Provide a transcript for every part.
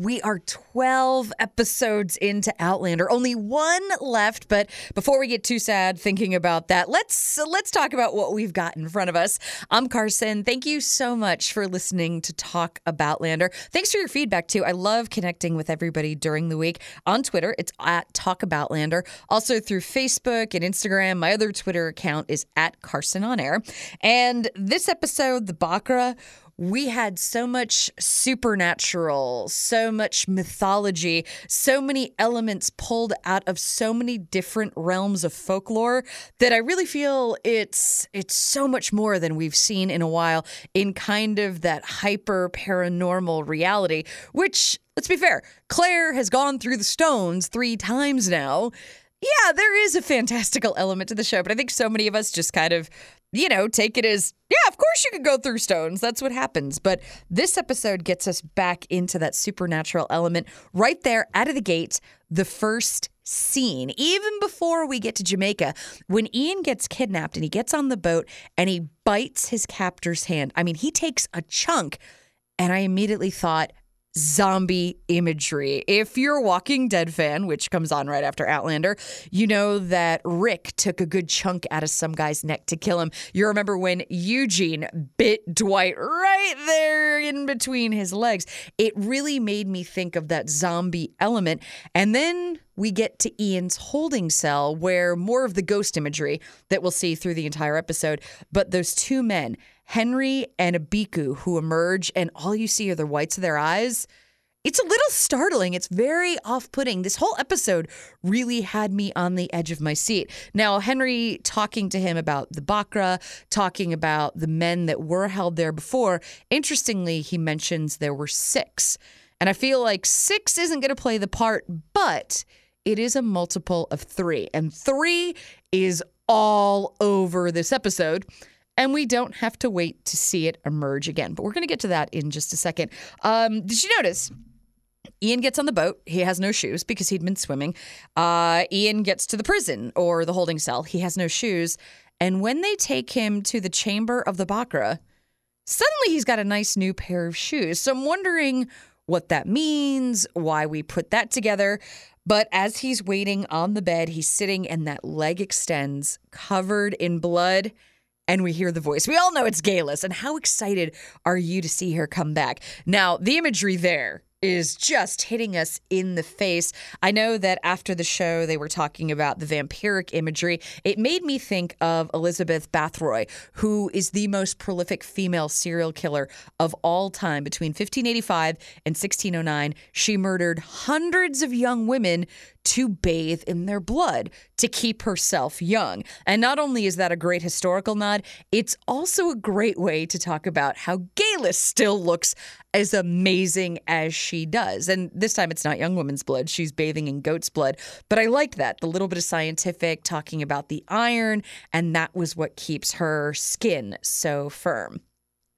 We are 12 episodes into Outlander. Only one left, but before we get too sad thinking about that, let's let's talk about what we've got in front of us. I'm Carson. Thank you so much for listening to Talk AbOutlander. Thanks for your feedback too. I love connecting with everybody during the week. On Twitter, it's at Talk AbOutlander. Also through Facebook and Instagram. My other Twitter account is at Carson on Air. And this episode, the Bakra we had so much supernatural, so much mythology, so many elements pulled out of so many different realms of folklore that I really feel it's it's so much more than we've seen in a while in kind of that hyper paranormal reality, which let's be fair, Claire has gone through the stones 3 times now. Yeah, there is a fantastical element to the show, but I think so many of us just kind of you know, take it as, yeah, of course you could go through stones. That's what happens. But this episode gets us back into that supernatural element right there out of the gate, the first scene, even before we get to Jamaica, when Ian gets kidnapped and he gets on the boat and he bites his captor's hand. I mean, he takes a chunk. And I immediately thought, zombie imagery. If you're a Walking Dead fan, which comes on right after Outlander, you know that Rick took a good chunk out of some guy's neck to kill him. You remember when Eugene bit Dwight right there in between his legs. It really made me think of that zombie element. And then we get to Ian's holding cell, where more of the ghost imagery that we'll see through the entire episode. But those two men, Henry and Abiku, who emerge, and all you see are the whites of their eyes. It's a little startling. It's very off putting. This whole episode really had me on the edge of my seat. Now, Henry talking to him about the Bakra, talking about the men that were held there before, interestingly, he mentions there were six. And I feel like six isn't going to play the part, but it is a multiple of three. And three is all over this episode. And we don't have to wait to see it emerge again. But we're going to get to that in just a second. Um, did you notice? Ian gets on the boat. He has no shoes because he'd been swimming. Uh, Ian gets to the prison or the holding cell. He has no shoes. And when they take him to the chamber of the Bakra, suddenly he's got a nice new pair of shoes. So I'm wondering what that means, why we put that together. But as he's waiting on the bed, he's sitting and that leg extends, covered in blood. And we hear the voice. We all know it's Geillis. And how excited are you to see her come back? Now, the imagery there is just hitting us in the face. I know that after the show, they were talking about the vampiric imagery. It made me think of Elizabeth Bathory, who is the most prolific female serial killer of all time. Between 1585 and 1609, she murdered hundreds of young women to bathe in their blood to keep herself young. And not only is that a great historical nod, it's also a great way to talk about how Geillis still looks as amazing as she does. And this time it's not young woman's blood, she's bathing in goat's blood. But I like that, the little bit of scientific talking about the iron, and that was what keeps her skin so firm.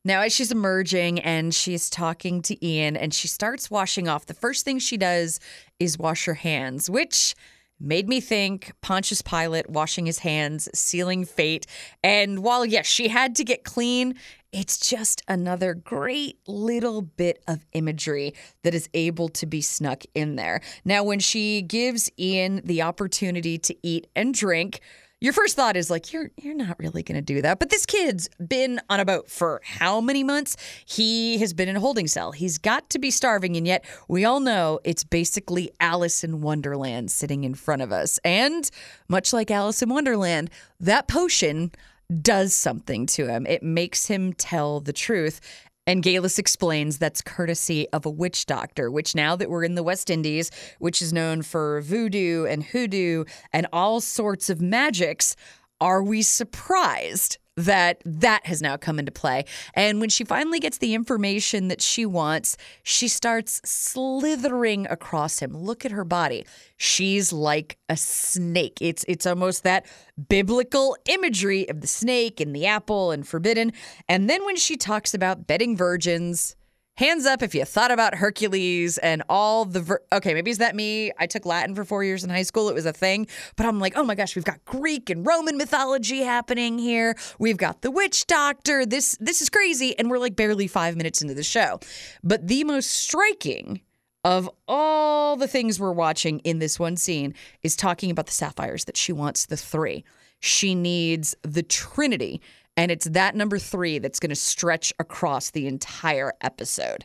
Now, as she's emerging and she's talking to Ian and she starts washing off, the first thing she does is wash her hands, which made me think Pontius Pilate washing his hands, sealing fate. And while, yes, she had to get clean, it's just another great little bit of imagery that is able to be snuck in there. Now, when she gives Ian the opportunity to eat and drink, your first thought is like you're you're not really going to do that. But this kid's been on a boat for how many months? He has been in a holding cell. He's got to be starving and yet we all know it's basically Alice in Wonderland sitting in front of us. And much like Alice in Wonderland, that potion does something to him. It makes him tell the truth. And Geillis explains that's courtesy of a witch doctor, which now that we're in the West Indies, which is known for voodoo and hoodoo and all sorts of magics, are we surprised that that has now come into play. And when she finally gets the information that she wants, she starts slithering across him. Look at her body. She's like a snake. It's it's almost that biblical imagery of the snake and the apple and forbidden. And then when she talks about bedding virgins, Hands up if you thought about Hercules and all the. Ver- okay, maybe is that me? I took Latin for four years in high school. It was a thing. But I'm like, oh my gosh, we've got Greek and Roman mythology happening here. We've got the witch doctor. This this is crazy. And we're like barely five minutes into the show. But the most striking of all the things we're watching in this one scene, is talking about the sapphires that she wants the three. She needs the Trinity. And it's that number three that's going to stretch across the entire episode.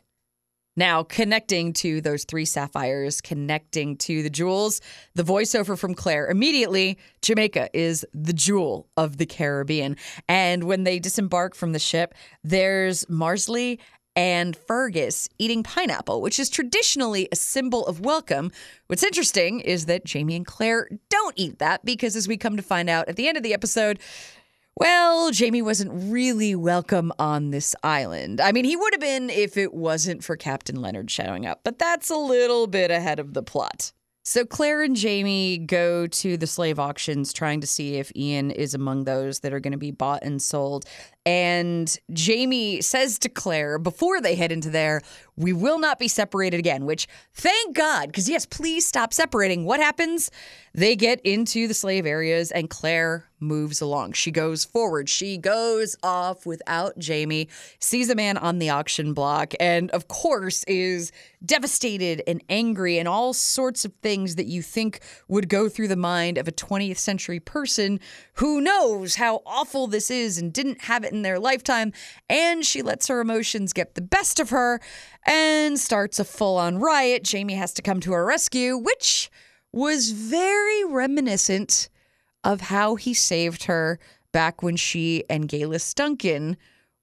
Now, connecting to those three sapphires, connecting to the jewels, the voiceover from Claire immediately Jamaica is the jewel of the Caribbean. And when they disembark from the ship, there's Marsali and Fergus eating pineapple, which is traditionally a symbol of welcome. What's interesting is that Jamie and Claire don't eat that because, as we come to find out at the end of the episode, well, Jamie wasn't really welcome on this island. I mean, he would have been if it wasn't for Captain Leonard showing up, but that's a little bit ahead of the plot. So Claire and Jamie go to the slave auctions trying to see if Ian is among those that are going to be bought and sold. And Jamie says to Claire before they head into there, We will not be separated again, which thank God, because yes, please stop separating. What happens? They get into the slave areas and Claire moves along. She goes forward. She goes off without Jamie, sees a man on the auction block, and of course is devastated and angry and all sorts of things that you think would go through the mind of a 20th century person who knows how awful this is and didn't have it in their lifetime, and she lets her emotions get the best of her and starts a full on riot. Jamie has to come to her rescue, which was very reminiscent of how he saved her back when she and Geillis Duncan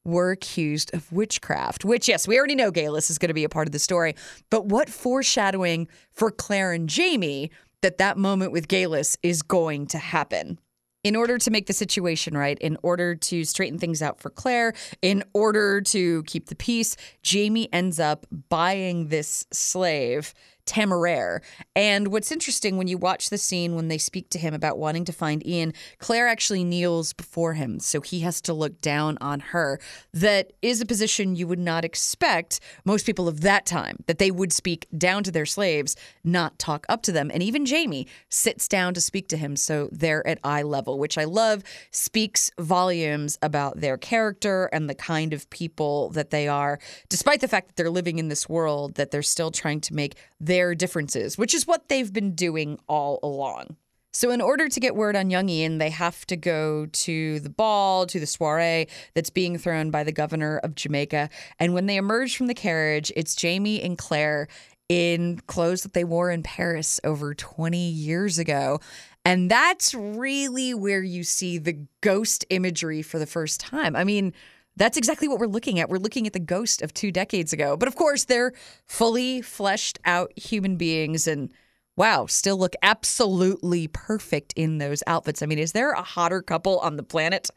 were accused of witchcraft, which, yes, we already know Geillis is going to be a part of the story. But what foreshadowing for Claire and Jamie that that moment with Geillis is going to happen in order to make the situation right, in order to straighten things out for Claire, in order to keep the peace, Jamie ends up buying this slave Temeraire. And what's interesting when you watch the scene when they speak to him about wanting to find Ian, Claire actually kneels before him, so he has to look down on her. That is a position you would not expect most people of that time, that they would speak down to their slaves, not talk up to them. And even Jamie sits down to speak to him, so they're at eye level, which I love, speaks volumes about their character and the kind of people that they are, despite the fact that they're living in this world that they're still trying to make their differences, which is what they've been doing all along. So, in order to get word on young Ian, they have to go to the ball, to the soiree that's being thrown by the governor of Jamaica. And when they emerge from the carriage, it's Jamie and Claire in clothes that they wore in Paris over 20 years ago. And that's really where you see the ghost imagery for the first time. I mean, that's exactly what we're looking at. We're looking at the ghost of two decades ago. But of course, they're fully fleshed out human beings and wow, still look absolutely perfect in those outfits. I mean, is there a hotter couple on the planet?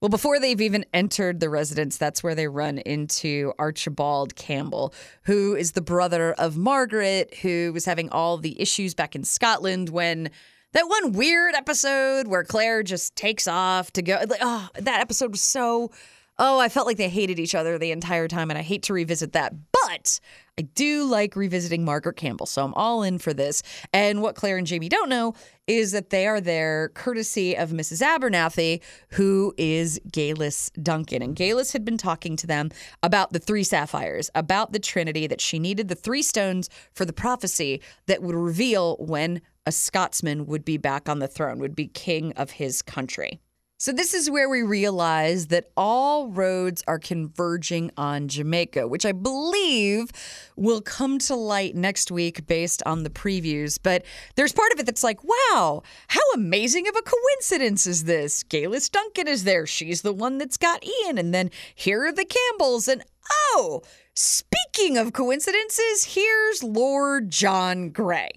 Well, before they've even entered the residence, that's where they run into Archibald Campbell, who is the brother of Margaret, who was having all the issues back in Scotland when that one weird episode where Claire just takes off to go. Like, oh, that episode was so oh, I felt like they hated each other the entire time, and I hate to revisit that. But I do like revisiting Margaret Campbell, so I'm all in for this. And what Claire and Jamie don't know is that they are there courtesy of Mrs. Abernathy, who is Geillis Duncan. And Geillis had been talking to them about the three sapphires, about the Trinity, that she needed the three stones for the prophecy that would reveal when a Scotsman would be back on the throne, would be king of his country. So, this is where we realize that all roads are converging on Jamaica, which I believe will come to light next week based on the previews. But there's part of it that's like, wow, how amazing of a coincidence is this? Geillis Duncan is there. She's the one that's got Ian. And then here are the Campbells. And oh, speaking of coincidences, here's Lord John Grey.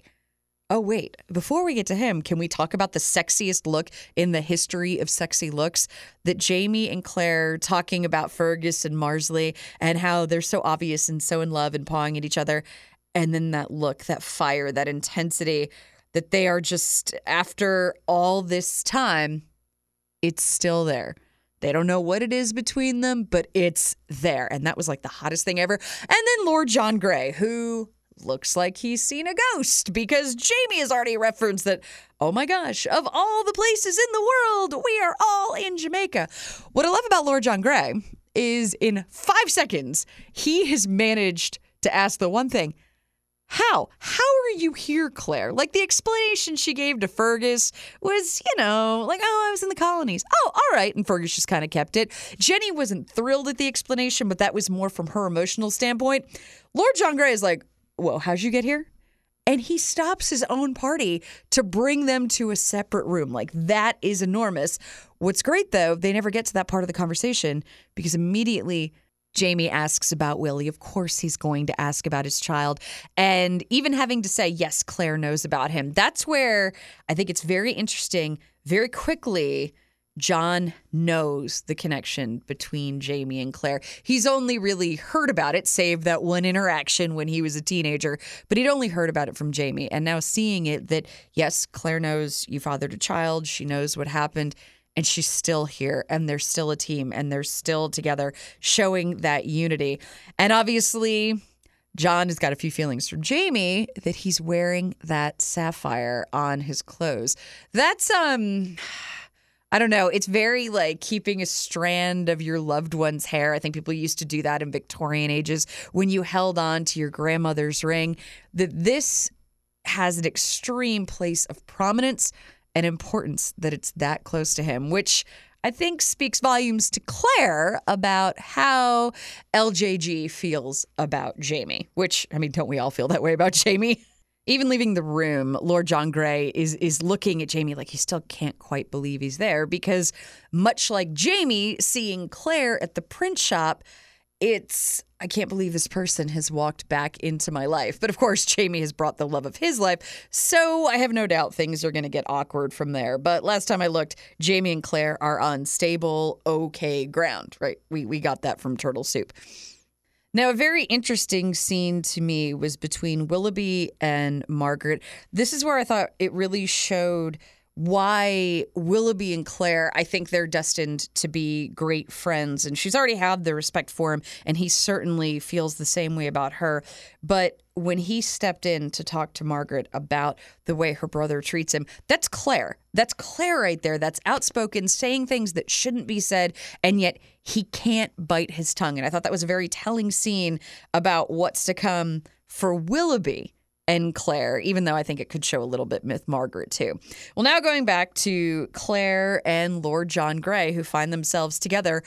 Oh, wait. Before we get to him, can we talk about the sexiest look in the history of sexy looks? That Jamie and Claire talking about Fergus and Marsali and how they're so obvious and so in love and pawing at each other. And then that look, that fire, that intensity that they are just, after all this time, it's still there. They don't know what it is between them, but it's there. And that was like the hottest thing ever. And then Lord John Grey, who looks like he's seen a ghost because Jamie has already referenced that, oh my gosh, of all the places in the world, we are all in Jamaica. What I love about Lord John Grey is in five seconds, he has managed to ask the one thing How? How are you here, Claire? Like the explanation she gave to Fergus was, you know, like, oh, I was in the colonies. Oh, all right. And Fergus just kind of kept it. Jenny wasn't thrilled at the explanation, but that was more from her emotional standpoint. Lord John Grey is like, whoa, how'd you get here? And he stops his own party to bring them to a separate room. Like, that is enormous. What's great, though, they never get to that part of the conversation because immediately Jamie asks about Willie. Of course, he's going to ask about his child. And even having to say, yes, Claire knows about him. That's where I think it's very interesting. Very quickly, John knows the connection between Jamie and Claire. He's only really heard about it, save that one interaction when he was a teenager, but he'd only heard about it from Jamie. And now seeing it that, yes, Claire knows you fathered a child, she knows what happened and she's still here and they're still a team and they're still together showing that unity. And obviously, John has got a few feelings for Jamie that he's wearing that sapphire on his clothes. That's um I don't know. It's very like keeping a strand of your loved one's hair. I think people used to do that in Victorian ages when you held on to your grandmother's ring. That this has an extreme place of prominence and importance that it's that close to him, which I think speaks volumes to Claire about how LJG feels about Jamie, which, I mean, don't we all feel that way about Jamie? Even leaving the room, Lord John Grey is is looking at Jamie like he still can't quite believe he's there because much like Jamie seeing Claire at the print shop, it's I can't believe this person has walked back into my life. But of course, Jamie has brought the love of his life. So I have no doubt things are going to get awkward from there. But last time I looked, Jamie and Claire are on stable, okay ground, right? We, we got that from Turtle Soup. Now, a very interesting scene to me was between Willoughby and Margaret. This is where I thought it really showed why Willoughby and Claire, I think they're destined to be great friends. And she's already had the respect for him, and he certainly feels the same way about her. But when he stepped in to talk to Margaret about the way her brother treats him, that's Claire. That's Claire right there. That's outspoken, saying things that shouldn't be said, and yet he can't bite his tongue. And I thought that was a very telling scene about what's to come for Willoughby and Claire, even though I think it could show a little bit with Margaret too. Well, now going back to Claire and Lord John Grey, who find themselves together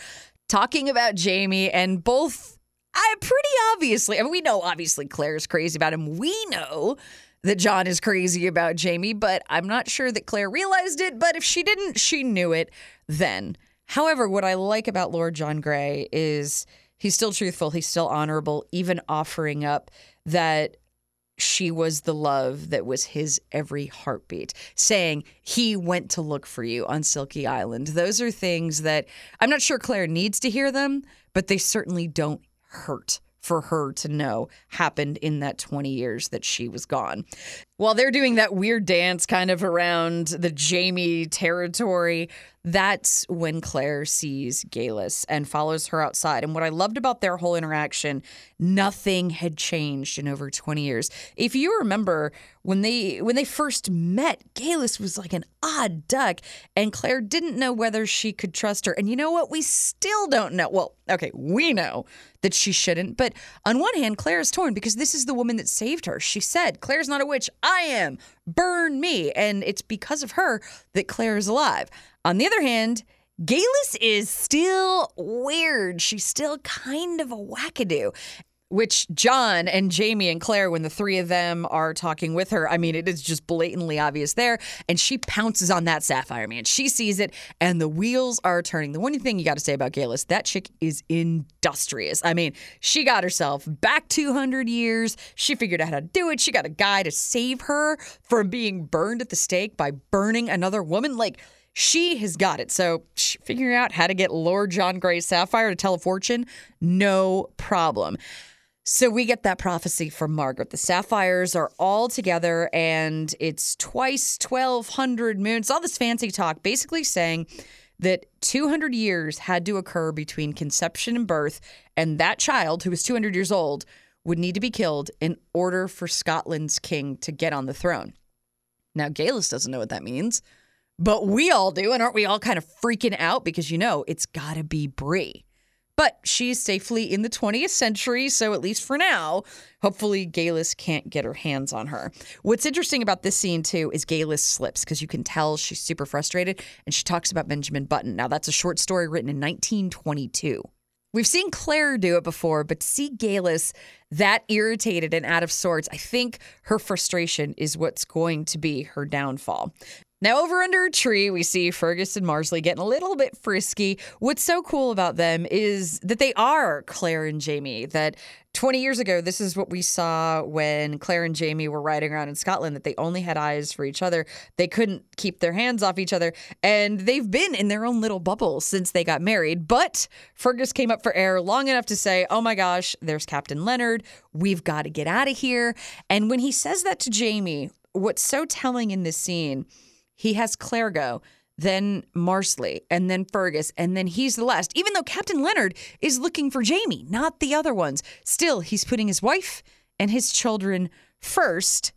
talking about Jamie, and both, I pretty obviously, I mean, we know obviously Claire's crazy about him. We know that John is crazy about Jamie, but I'm not sure that Claire realized it. But if she didn't, she knew it then. However, what I like about Lord John Grey is he's still truthful, he's still honorable, even offering up that she was the love that was his every heartbeat, saying he went to look for you on Silky Island. Those are things that I'm not sure Claire needs to hear them, but they certainly don't hurt for her to know happened in that 20 years that she was gone. While they're doing that weird dance kind of around the Jamie territory, that's when Claire sees Geillis and follows her outside. And what I loved about their whole interaction, nothing had changed in over 20 years. If you remember when they when they first met, Geillis was like an odd duck, and Claire didn't know whether she could trust her. And you know what? We still don't know. Well, okay, we know that she shouldn't, but on one hand, Claire is torn because this is the woman that saved her. She said, Claire's not a witch. I am. Burn me. And it's because of her that Claire is alive. On the other hand, Geillis is still weird. She's still kind of a wackadoo. Which John and Jamie and Claire, when the three of them are talking with her, I mean, it is just blatantly obvious there. And she pounces on that sapphire, man. She sees it, and the wheels are turning. The one thing you got to say about Geillis, that chick is industrious. I mean, she got herself back 200 years. She figured out how to do it. She got a guy to save her from being burned at the stake by burning another woman. Like, she has got it. So figuring out how to get Lord John Grey's sapphire to tell a fortune, no problem. So we get that prophecy from Margaret. The sapphires are all together and it's twice 1200 moons. All this fancy talk basically saying that 200 years had to occur between conception and birth, and that child, who was 200 years old, would need to be killed in order for Scotland's king to get on the throne. Now, Geillis doesn't know what that means. But we all do. And aren't we all kind of freaking out? Because, you know, it's got to be Bree. But she's safely in the 20th century, so at least for now, hopefully Geillis can't get her hands on her. What's interesting about this scene, too, is Geillis slips because you can tell she's super frustrated and she talks about Benjamin Button. Now, that's a short story written in 1922. We've seen Claire do it before, but to see Geillis that irritated and out of sorts, I think her frustration is what's going to be her downfall. Now, over under a tree, we see Fergus and Marsali getting a little bit frisky. What's so cool about them is that they are Claire and Jamie. That 20 years ago, this is what we saw when Claire and Jamie were riding around in Scotland, that they only had eyes for each other. They couldn't keep their hands off each other. And they've been in their own little bubble since they got married. But Fergus came up for air long enough to say, Oh my gosh, there's Captain Leonard. We've got to get out of here. And when he says that to Jamie, what's so telling in this scene, he has Claire go, then Marsali, and then Fergus, and then he's the last. Even though Captain Leonard is looking for Jamie, not the other ones. Still, he's putting his wife and his children first,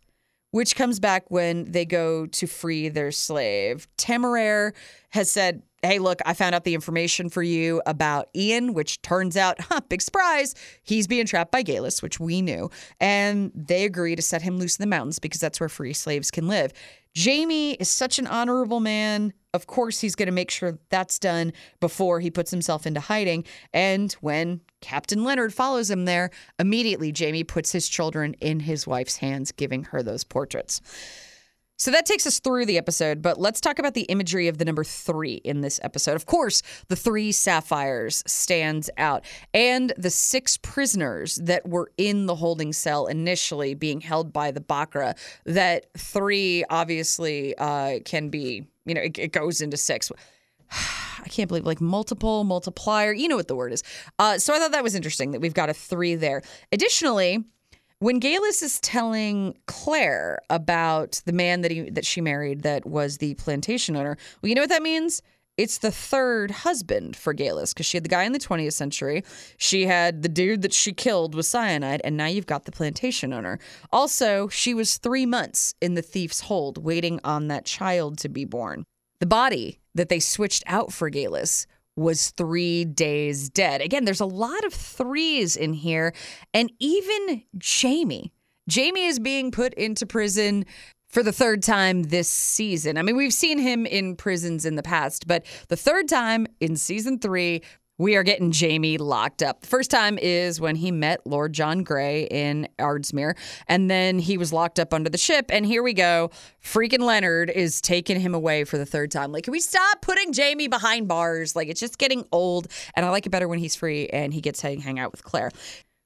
which comes back when they go to free their slave. Temeraire has said, Hey, look, I found out the information for you about Ian, which turns out, huh, big surprise, he's being trapped by Geillis, which we knew. And they agree to set him loose in the mountains because that's where free slaves can live. Jamie is such an honorable man. Of course, he's going to make sure that's done before he puts himself into hiding. And when Captain Leonard follows him there, immediately Jamie puts his children in his wife's hands, giving her those portraits. So that takes us through the episode, but let's talk about the imagery of the number three in this episode. Of course, the three sapphires stands out, and the six prisoners that were in the holding cell initially being held by the Bakra. That three obviously uh, can be, you know, it, it goes into six. I can't believe like multiple multiplier. You know what the word is. Uh, so I thought that was interesting that we've got a three there. Additionally, when Geillis is telling Claire about the man that he that she married that was the plantation owner, well, you know what that means? It's the third husband for Geillis because she had the guy in the 20th century. She had the dude that she killed with cyanide, and now you've got the plantation owner. Also, she was three months in the thief's hold waiting on that child to be born. The body that they switched out for Geillis was three days dead. Again, there's a lot of threes in here. And even Jamie, Jamie is being put into prison for the third time this season. I mean, we've seen him in prisons in the past, but the third time in season three, we are getting Jamie locked up. The first time is when he met Lord John Grey in Ardsmuir, and then he was locked up under the ship. And here we go. Freaking Leonard is taking him away for the third time. Like, can we stop putting Jamie behind bars? Like, it's just getting old. And I like it better when he's free and he gets to hang out with Claire.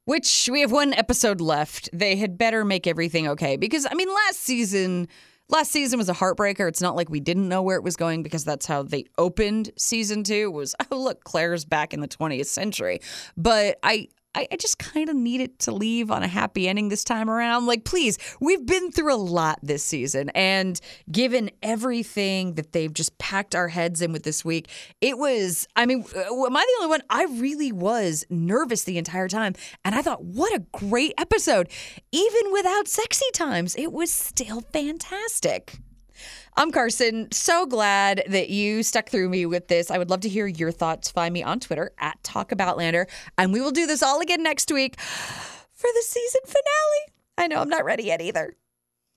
Which we have one episode left. They had better make everything okay because, I mean, last season last season was a heartbreaker. It's not like we didn't know where it was going because that's how they opened season two was, oh, look, Claire's back in the 20th century. But I, I, I just kind of needed to leave on a happy ending this time around. Like, please, we've been through a lot this season, and given everything that they've just packed our heads in with this week, it was. I mean, am I the only one? I really was nervous the entire time, and I thought, what a great episode! Even without sexy times, it was still fantastic. I'm Carson. So glad that you stuck through me with this. I would love to hear your thoughts. Find me on Twitter at TalkAbOutlander. And we will do this all again next week for the season finale. I know I'm not ready yet either.